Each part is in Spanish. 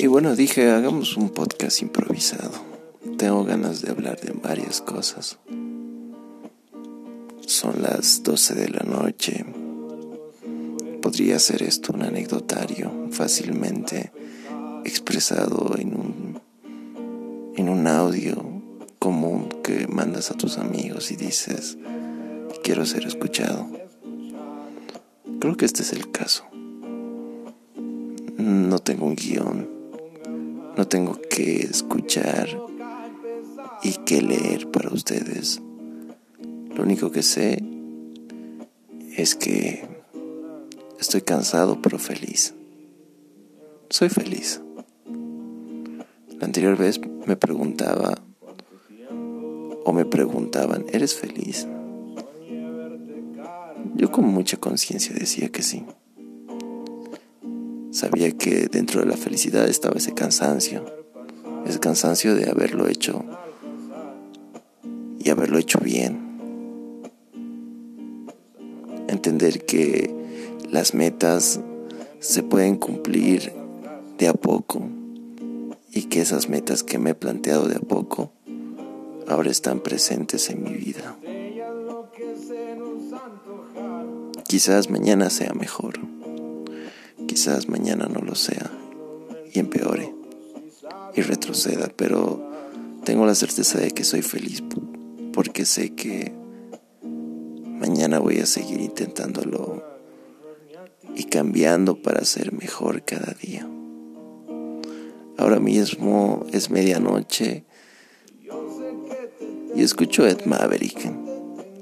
Y bueno, dije, hagamos un podcast improvisado. Tengo ganas de hablar de varias cosas. Son las 12 de la noche. Podría ser esto un anecdotario fácilmente expresado en un, en un audio común que mandas a tus amigos y dices, quiero ser escuchado. Creo que este es el caso. No tengo un guion no tengo que escuchar y que leer para ustedes. Lo único que sé es que estoy cansado pero feliz. Soy feliz. La anterior vez me preguntaba o me preguntaban, ¿eres feliz? Yo con mucha conciencia decía que sí. Sabía que dentro de la felicidad estaba ese cansancio, ese cansancio de haberlo hecho y haberlo hecho bien. Entender que las metas se pueden cumplir de a poco y que esas metas que me he planteado de a poco ahora están presentes en mi vida. Quizás mañana sea mejor. Quizás mañana no lo sea y empeore y retroceda, pero tengo la certeza de que soy feliz porque sé que mañana voy a seguir intentándolo y cambiando para ser mejor cada día. Ahora mismo es medianoche y escucho Ed Maverick.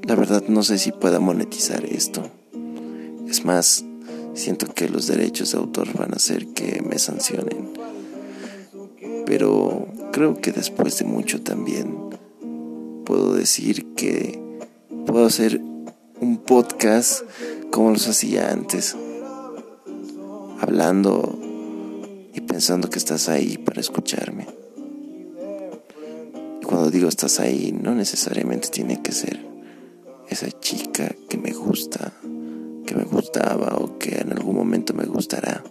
La verdad no sé si pueda monetizar esto. Es más, Siento que los derechos de autor van a hacer que me sancionen. Pero creo que después de mucho también puedo decir que puedo hacer un podcast como los hacía antes. Hablando y pensando que estás ahí para escucharme. Y cuando digo estás ahí, no necesariamente tiene que ser esa chica que me gusta que me gustaba o que en algún momento me gustará,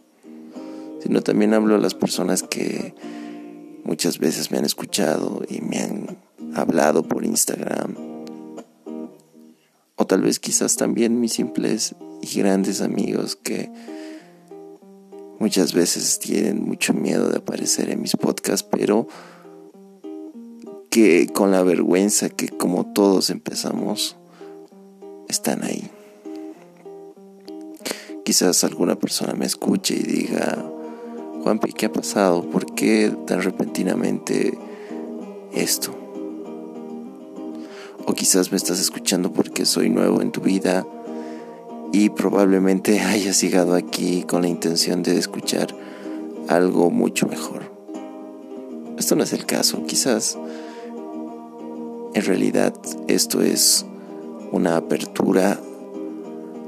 sino también hablo a las personas que muchas veces me han escuchado y me han hablado por Instagram, o tal vez quizás también mis simples y grandes amigos que muchas veces tienen mucho miedo de aparecer en mis podcasts, pero que con la vergüenza que como todos empezamos, están ahí. Quizás alguna persona me escuche y diga, Juanpi, ¿qué ha pasado? ¿Por qué tan repentinamente esto? O quizás me estás escuchando porque soy nuevo en tu vida y probablemente hayas llegado aquí con la intención de escuchar algo mucho mejor. Esto no es el caso, quizás en realidad esto es una apertura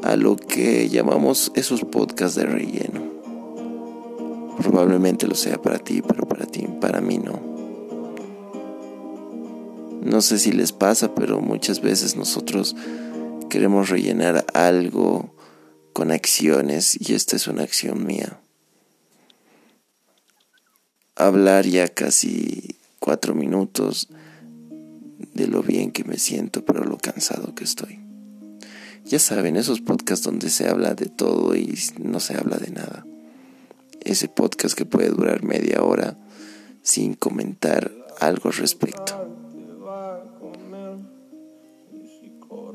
a lo que llamamos esos podcasts de relleno. Probablemente lo sea para ti, pero para ti, para mí no. No sé si les pasa, pero muchas veces nosotros queremos rellenar algo con acciones y esta es una acción mía. Hablar ya casi cuatro minutos de lo bien que me siento, pero lo cansado que estoy. Ya saben, esos podcasts donde se habla de todo y no se habla de nada. Ese podcast que puede durar media hora sin comentar algo al respecto.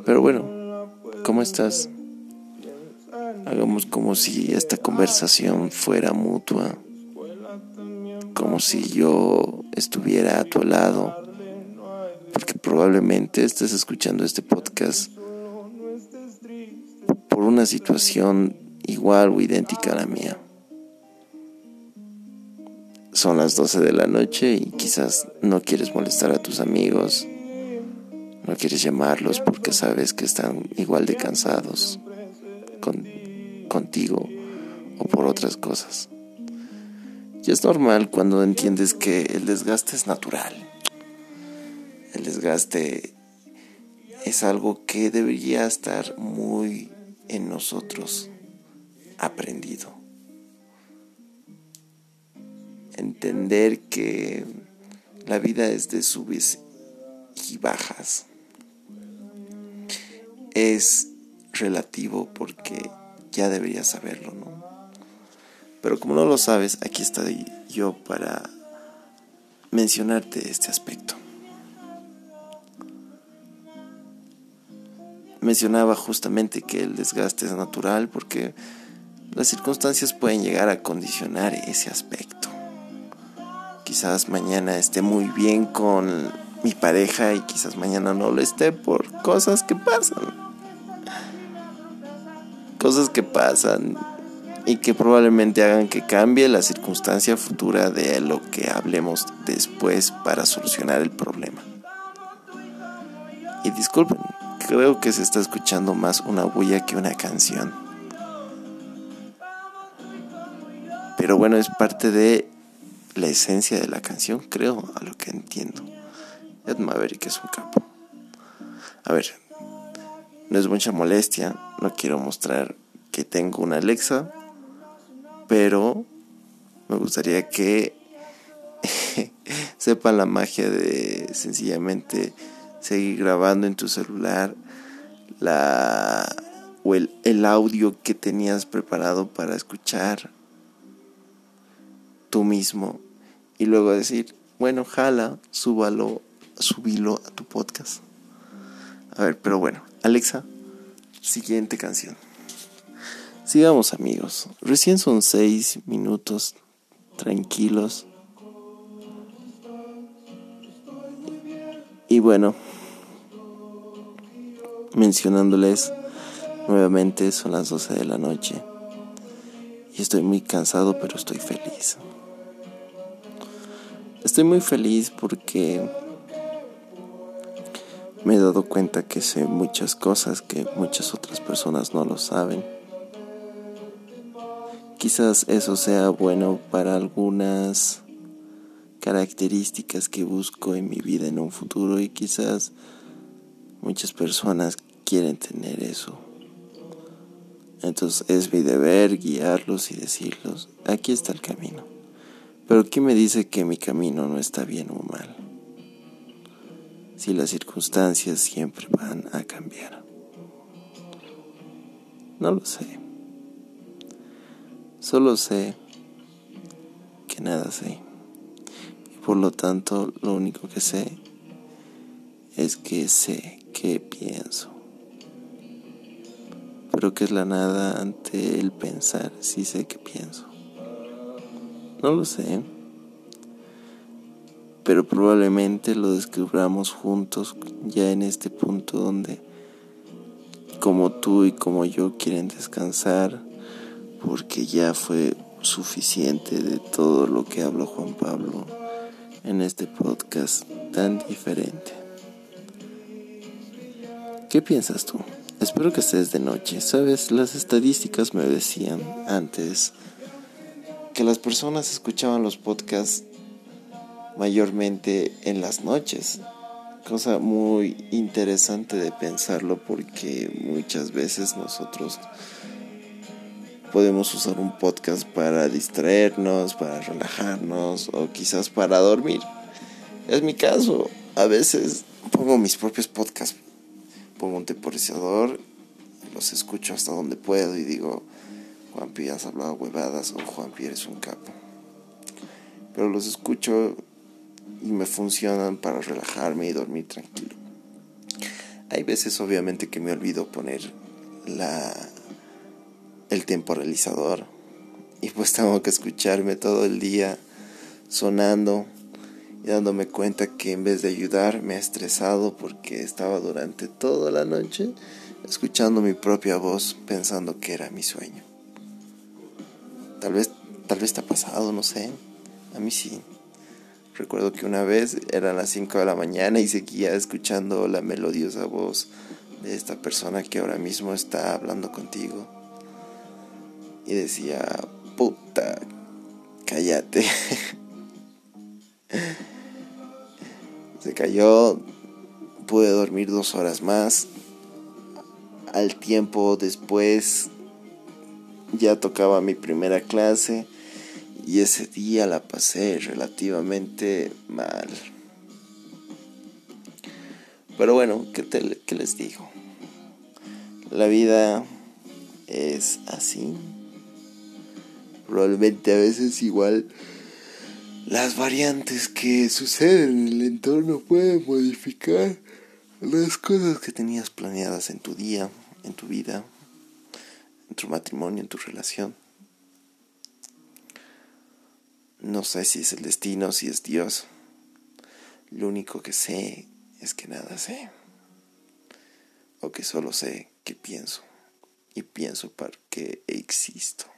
Pero bueno, ¿cómo estás? Hagamos como si esta conversación fuera mutua, como si yo estuviera a tu lado, porque probablemente estés escuchando este podcast una situación igual o idéntica a la mía. Son las 12 de la noche y quizás no quieres molestar a tus amigos, no quieres llamarlos porque sabes que están igual de cansados contigo o por otras cosas. Y es normal cuando entiendes que el desgaste es natural. El desgaste es algo que debería estar muy en nosotros aprendido. entender que la vida es de subes y bajas. Es relativo porque ya deberías saberlo, ¿no? Pero como no lo sabes, aquí estoy yo para mencionarte este aspecto. Mencionaba justamente que el desgaste es natural porque las circunstancias pueden llegar a condicionar ese aspecto. Quizás mañana esté muy bien con mi pareja y quizás mañana no lo esté por cosas que pasan. Cosas que pasan y que probablemente hagan que cambie la circunstancia futura de lo que hablemos después para solucionar el problema. Y disculpen, creo que se está escuchando más una bulla que una canción. Pero bueno, es parte de la esencia de la canción, creo, a lo que entiendo. Ed Maverick es un capo. A ver, no es mucha molestia, no quiero mostrar que tengo una Alexa, pero me gustaría que sepan la magia de sencillamente seguir grabando en tu celular la o el, el audio que tenías preparado para escuchar tú mismo y luego decir, bueno, jala, súbalo, subilo a tu podcast. A ver, pero bueno, Alexa, siguiente canción. Sigamos amigos. Recién son seis minutos tranquilos. Y bueno, mencionándoles nuevamente, son las 12 de la noche. Y estoy muy cansado, pero estoy feliz. Estoy muy feliz porque me he dado cuenta que sé muchas cosas que muchas otras personas no lo saben. Quizás eso sea bueno para algunas características que busco en mi vida en un futuro y quizás muchas personas quieren tener eso. Entonces es mi deber guiarlos y decirlos, aquí está el camino. Pero ¿qué me dice que mi camino no está bien o mal? Si las circunstancias siempre van a cambiar. No lo sé. Solo sé que nada sé. Y por lo tanto, lo único que sé es que sé que pienso. Pero que es la nada ante el pensar si sé que pienso. No lo sé. Pero probablemente lo descubramos juntos ya en este punto donde como tú y como yo quieren descansar porque ya fue suficiente de todo lo que habló Juan Pablo en este podcast tan diferente. ¿Qué piensas tú? Espero que estés de noche. Sabes, las estadísticas me decían antes que las personas escuchaban los podcasts mayormente en las noches. Cosa muy interesante de pensarlo porque muchas veces nosotros podemos usar un podcast para distraernos, para relajarnos o quizás para dormir. Es mi caso. A veces pongo mis propios podcasts, un temporizador, los escucho hasta donde puedo y digo, Juanpi, has hablado huevadas o Juanpi, eres un capo. Pero los escucho y me funcionan para relajarme y dormir tranquilo. Hay veces obviamente que me olvido poner la el temporalizador y pues tengo que escucharme todo el día sonando y dándome cuenta que en vez de ayudar me ha estresado porque estaba durante toda la noche escuchando mi propia voz pensando que era mi sueño. Tal vez tal vez te ha pasado, no sé. A mí sí. Recuerdo que una vez eran las 5 de la mañana y seguía escuchando la melodiosa voz de esta persona que ahora mismo está hablando contigo y decía, puta, cállate. Se cayó, pude dormir dos horas más. Al tiempo después ya tocaba mi primera clase Y ese día la pasé relativamente mal. Pero bueno, ¿qué, ¿qué les digo? La vida es así. Probablemente a veces igual las variantes que suceden en el entorno pueden modificar las cosas que tenías planeadas en tu día, en tu vida, en tu matrimonio, en tu relación. No sé si es el destino, si es Dios. Lo único que sé es que nada sé. O que solo sé que pienso. Y pienso para que existo.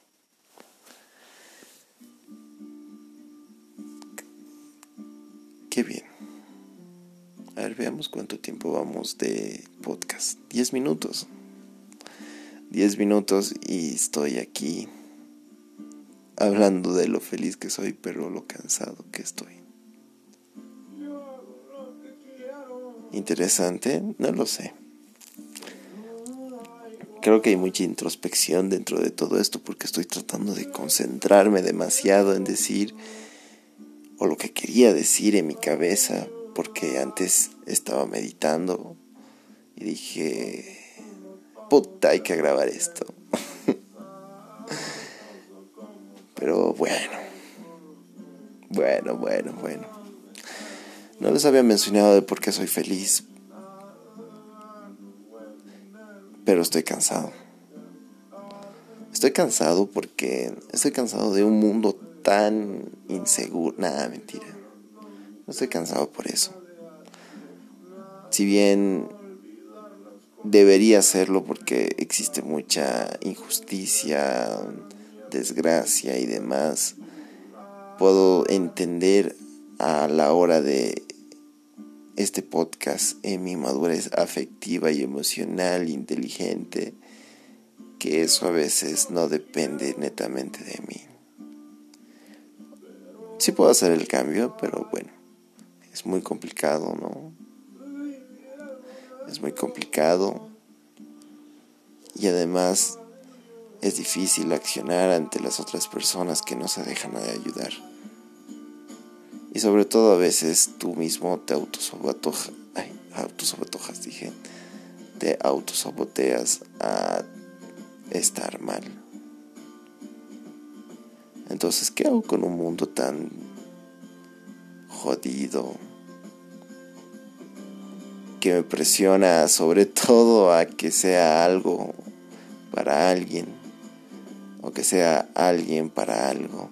Qué bien. A ver, veamos cuánto tiempo vamos de podcast. Diez minutos. Diez minutos y estoy aquí hablando de lo feliz que soy, pero lo cansado que estoy. Interesante, no lo sé. Creo que hay mucha introspección dentro de todo esto porque estoy tratando de concentrarme demasiado en decir lo que quería decir en mi cabeza, porque antes estaba meditando y dije, puta, hay que grabar esto. Pero bueno, bueno, bueno, bueno. No les había mencionado de por qué soy feliz, pero estoy cansado. Estoy cansado porque estoy cansado de un mundo tan inseguro. Nada, mentira. No estoy cansado por eso. Si bien debería hacerlo porque existe mucha injusticia, desgracia y demás, puedo entender a la hora de este podcast en mi madurez afectiva y emocional, inteligente, que eso a veces no depende netamente de mí. Sí puedo hacer el cambio, pero bueno, es muy complicado, ¿no? Es muy complicado. Y además es difícil accionar ante las otras personas que no se dejan de ayudar. Y sobre todo a veces tú mismo te autosabotojas, autosabotojas dije, te autosaboteas a estar mal. Entonces, ¿qué hago con un mundo tan jodido? Que me presiona sobre todo a que sea algo para alguien o que sea alguien para algo.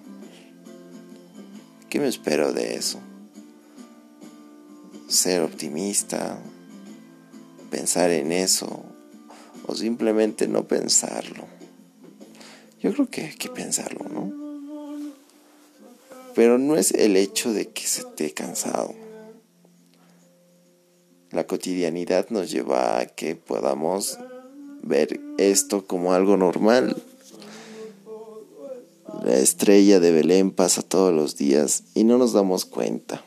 ¿Qué me espero de eso? Ser optimista, pensar en eso o simplemente no pensarlo. Yo creo que hay que pensarlo, ¿no? Pero no es el hecho de que se esté cansado. La cotidianidad nos lleva a que podamos ver esto como algo normal. La estrella de Belén pasa todos los días y no nos damos cuenta.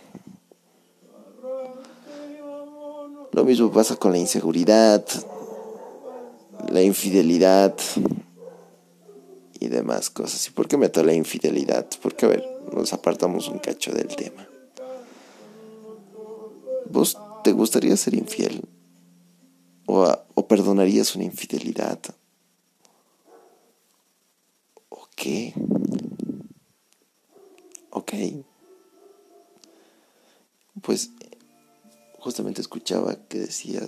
Lo mismo pasa con la inseguridad, la infidelidad y demás cosas. ¿Y por qué meto la infidelidad? Porque, a ver, nos apartamos un cacho del tema. ¿Vos te gustaría ser infiel? ¿O, o perdonarías una infidelidad? ¿O qué? Ok. Pues justamente escuchaba que decía,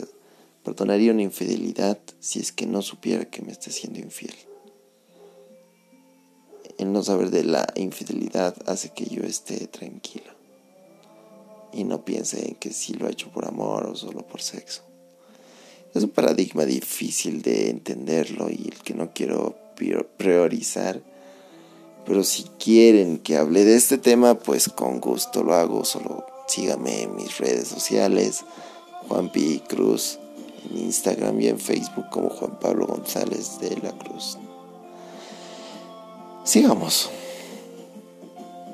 perdonaría una infidelidad si es que no supiera que me esté siendo infiel el no saber de la infidelidad hace que yo esté tranquila y no piense en que si lo ha hecho por amor o solo por sexo. Es un paradigma difícil de entenderlo y el que no quiero priorizar. Pero si quieren que hable de este tema, pues con gusto lo hago. Solo síganme en mis redes sociales, Juan P. Cruz, en Instagram y en Facebook como Juan Pablo González de la Cruz. Sigamos.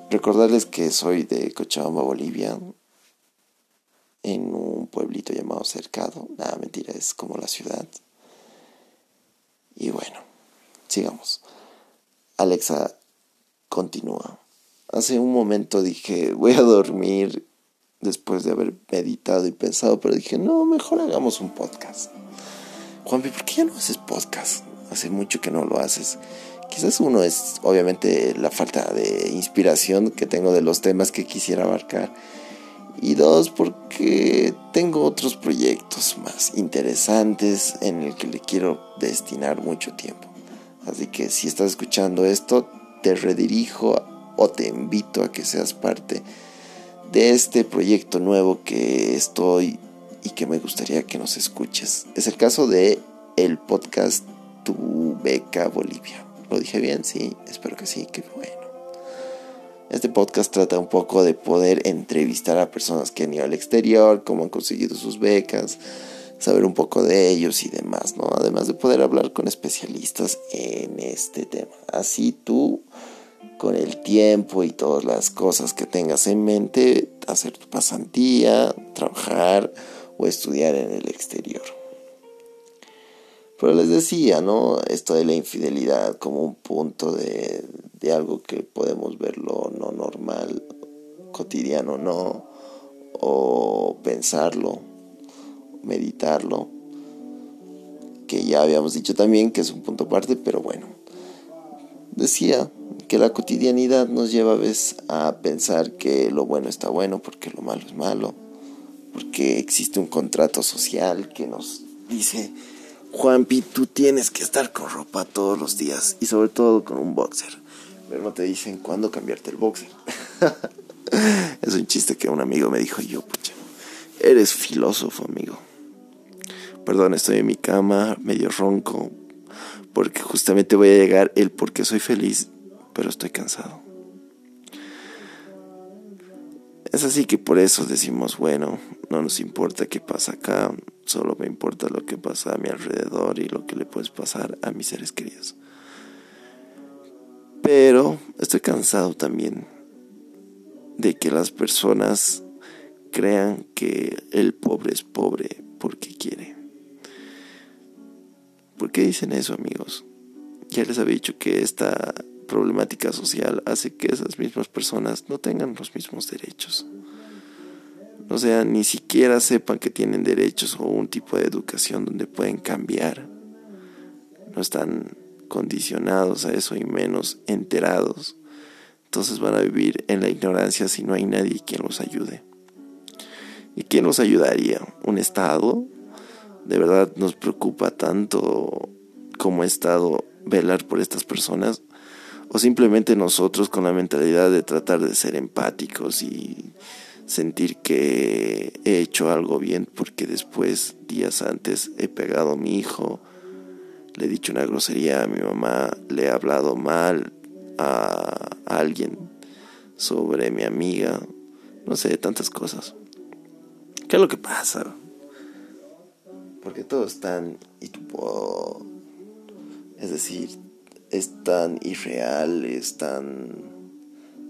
Recordarles que soy de Cochabamba, Bolivia, en un pueblito llamado Cercado. Nada, mentira, es como la ciudad. Y bueno, sigamos. Alexa, continúa. hace un momento dije, voy a dormir después de haber meditado y pensado, pero dije, no, mejor hagamos un podcast. Juanpi, ¿por qué ya no haces podcast? Hace mucho que no lo haces. Quizás uno es obviamente la falta de inspiración que tengo de los temas que quisiera abarcar. Y dos, porque tengo otros proyectos más interesantes en el que le quiero destinar mucho tiempo. Así que si estás escuchando esto, te redirijo o te invito a que seas parte de este proyecto nuevo que estoy y que me gustaría que nos escuches. Es el caso de el podcast Tu Beca Bolivia. ¿Lo dije bien? Sí, espero que sí, qué bueno. Este podcast trata un poco de poder entrevistar a personas que han ido al exterior, cómo han conseguido sus becas, saber un poco de ellos y demás, ¿no? Además de poder hablar con especialistas en este tema. Así tú, con el tiempo y todas las cosas que tengas en mente, hacer tu pasantía, trabajar o estudiar en el exterior. Pero les decía, ¿no? Esto de la infidelidad como un punto de, algo que podemos verlo no normal, cotidiano, ¿no? O pensarlo, meditarlo, que ya habíamos dicho también que es un punto aparte, pero bueno. Decía que la cotidianidad nos lleva a veces a pensar que lo bueno está bueno porque lo malo es malo, porque existe un contrato social que nos dice Juanpi, tú tienes que estar con ropa todos los días y sobre todo con un boxer. Pero no te dicen cuándo cambiarte el boxer. es un chiste que un amigo me dijo yo, pucha, eres filósofo, amigo. Perdón, estoy en mi cama, medio ronco, porque justamente voy a llegar el por qué soy feliz, pero estoy cansado. Es así que por eso decimos, bueno, no nos importa qué pasa acá, solo me importa lo que pasa a mi alrededor y lo que le puede pasar a mis seres queridos. Pero estoy cansado también de que las personas crean que el pobre es pobre porque quiere. ¿Por qué dicen eso, amigos? Ya les había dicho que esta problemática social hace que esas mismas personas no tengan los mismos derechos. O sea, ni siquiera sepan que tienen derechos o un tipo de educación donde pueden cambiar. No están condicionados a eso y menos enterados. Entonces van a vivir en la ignorancia si no hay nadie quien los ayude. ¿Y quién los ayudaría? ¿Un Estado? ¿De verdad nos preocupa tanto como Estado velar por estas personas? o simplemente nosotros con la mentalidad de tratar de ser empáticos y sentir que he hecho algo bien porque después, días antes, he pegado a mi hijo, le he dicho una grosería a mi mamá, le he hablado mal a alguien sobre mi amiga, no sé, tantas cosas. ¿Qué es lo que pasa? Porque todo es tan... Es decir, es tan irreal, es tan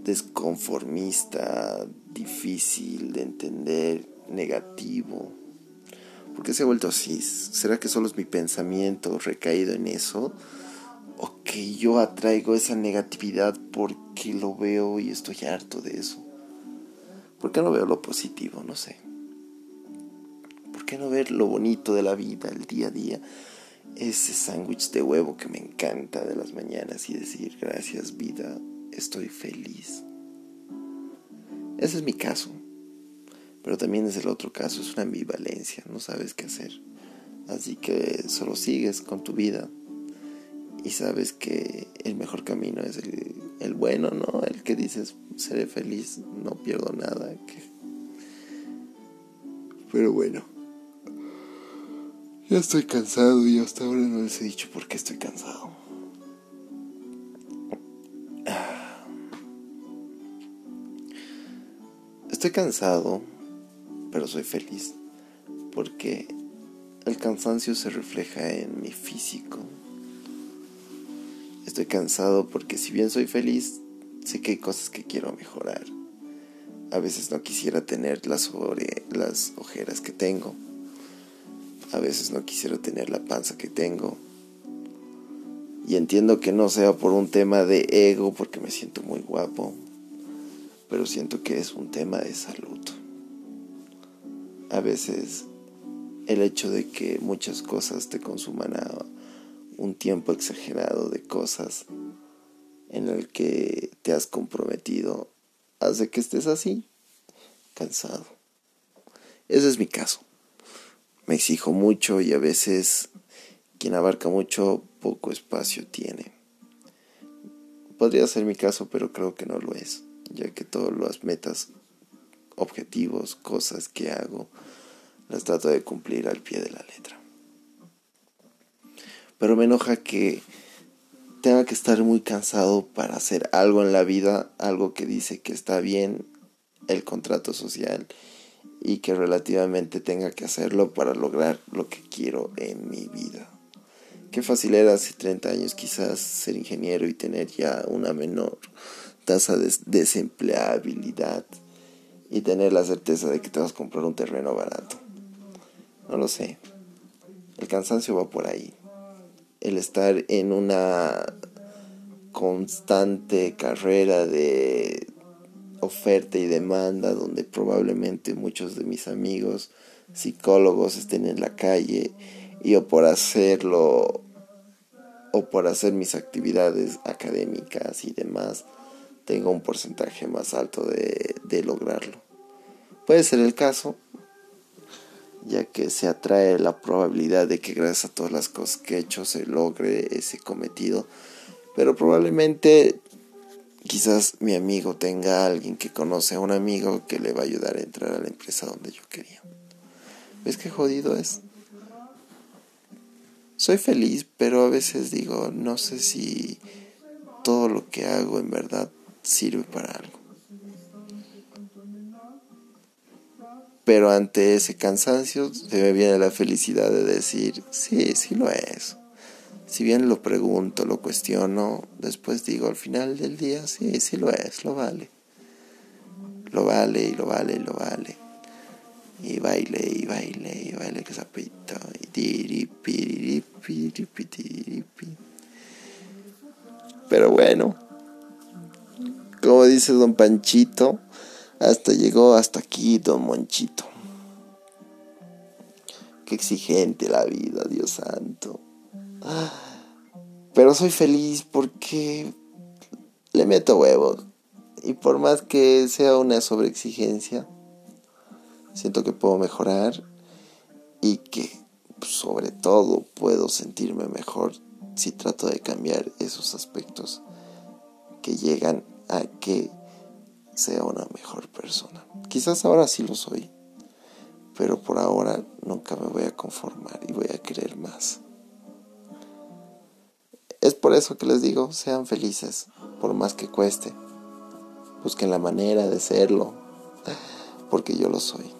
desconformista, difícil de entender, negativo. ¿Por qué se ha vuelto así? ¿Será que solo es mi pensamiento recaído en eso? ¿O que yo atraigo esa negatividad porque lo veo y estoy harto de eso? ¿Por qué no veo lo positivo? No sé. ¿Por qué no ver lo bonito de la vida, el día a día? ese sándwich de huevo que me encanta de las mañanas y decir gracias vida, estoy feliz. Ese es mi caso. Pero también es el otro caso, es una ambivalencia, no sabes qué hacer. Así que solo sigues con tu vida y sabes que el mejor camino es el, bueno, ¿no? El que dices, seré feliz, no pierdo nada. Pero bueno. Ya estoy cansado y hasta ahora no les he dicho por qué estoy cansado. Estoy cansado, pero soy feliz porque el cansancio se refleja en mi físico. Estoy cansado porque si bien soy feliz, sé que hay cosas que quiero mejorar. A veces no quisiera tener las, las ojeras que tengo a veces no quisiera tener la panza que tengo. Y entiendo que no sea por un tema de ego, porque me siento muy guapo. Pero siento que es un tema de salud. A veces el hecho de que muchas cosas te consuman a un tiempo exagerado de cosas en el que te has comprometido hace que estés así, cansado. Ese es mi caso. Me exijo mucho y a veces quien abarca mucho poco espacio tiene. Podría ser mi caso, pero creo que no lo es, ya que todas las metas, objetivos, cosas que hago, las trato de cumplir al pie de la letra. Pero me enoja que tenga que estar muy cansado para hacer algo en la vida, algo que dice que está bien el contrato social y que relativamente tenga que hacerlo para lograr lo que quiero en mi vida. Qué fácil era hace 30 años quizás ser ingeniero y tener ya una menor tasa de desempleabilidad y tener la certeza de que te vas a comprar un terreno barato. No lo sé. El cansancio va por ahí. El estar en una constante carrera de oferta y demanda donde probablemente muchos de mis amigos psicólogos estén en la calle y yo por hacerlo o por hacer mis actividades académicas y demás tengo un porcentaje más alto de, de lograrlo. Puede ser el caso, ya que se atrae la probabilidad de que gracias a todas las cosas que he hecho se logre ese cometido, pero probablemente quizás mi amigo tenga a alguien que conoce a un amigo que le va a ayudar a entrar a la empresa donde yo quería. ¿Ves qué jodido es? Soy feliz, pero a veces digo, no sé si todo lo que hago en verdad sirve para algo. Pero ante ese cansancio se me viene la felicidad de decir, sí, sí lo es. Si bien lo pregunto, lo cuestiono, después digo al final del día, sí, sí lo es, lo vale. Lo vale y lo vale y lo vale. Y baile y baile y baile que zapito. Y Pero bueno, dice don Panchito, hasta llegó hasta aquí don Monchito. Qué exigente la vida, Dios santo. Pero soy feliz porque le meto huevos. Y por más que sea una sobreexigencia, siento que puedo mejorar y que sobre todo puedo sentirme mejor si trato de cambiar esos aspectos que llegan a que sea una mejor persona. Quizás ahora sí lo soy, pero por ahora nunca me voy a conformar y voy a querer más. Es por eso que les digo, sean felices, por más que cueste. Busquen la manera de serlo, porque yo lo soy.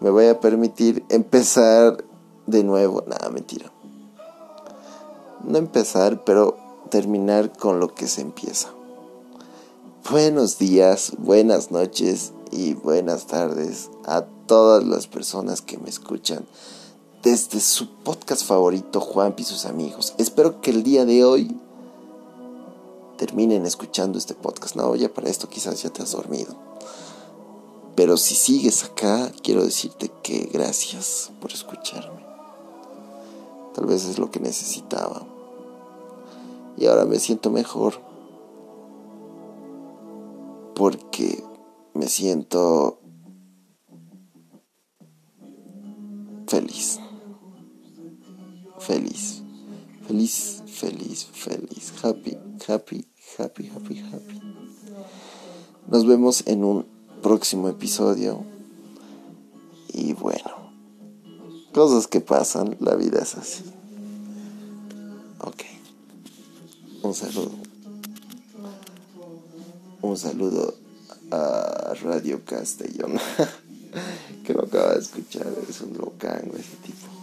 Me voy a permitir empezar de nuevo. Nada, mentira. No empezar, pero terminar con lo que se empieza. Buenos días, buenas noches y buenas tardes a todas las personas que me escuchan desde su podcast favorito, Juan y sus amigos. Espero que el día de hoy terminen escuchando este podcast. No, ya para esto quizás ya te has dormido. Pero si sigues acá, quiero decirte que gracias por escucharme. Tal vez es lo que necesitaba. Y ahora me siento mejor. Porque me siento feliz feliz, feliz, feliz, feliz, happy, happy, happy, happy, happy. Nos vemos en un próximo episodio. Y bueno, cosas que pasan, la vida es así. Ok. Un saludo. Un saludo a Radio Castellón. que lo acaba de escuchar. Es un locango ese tipo.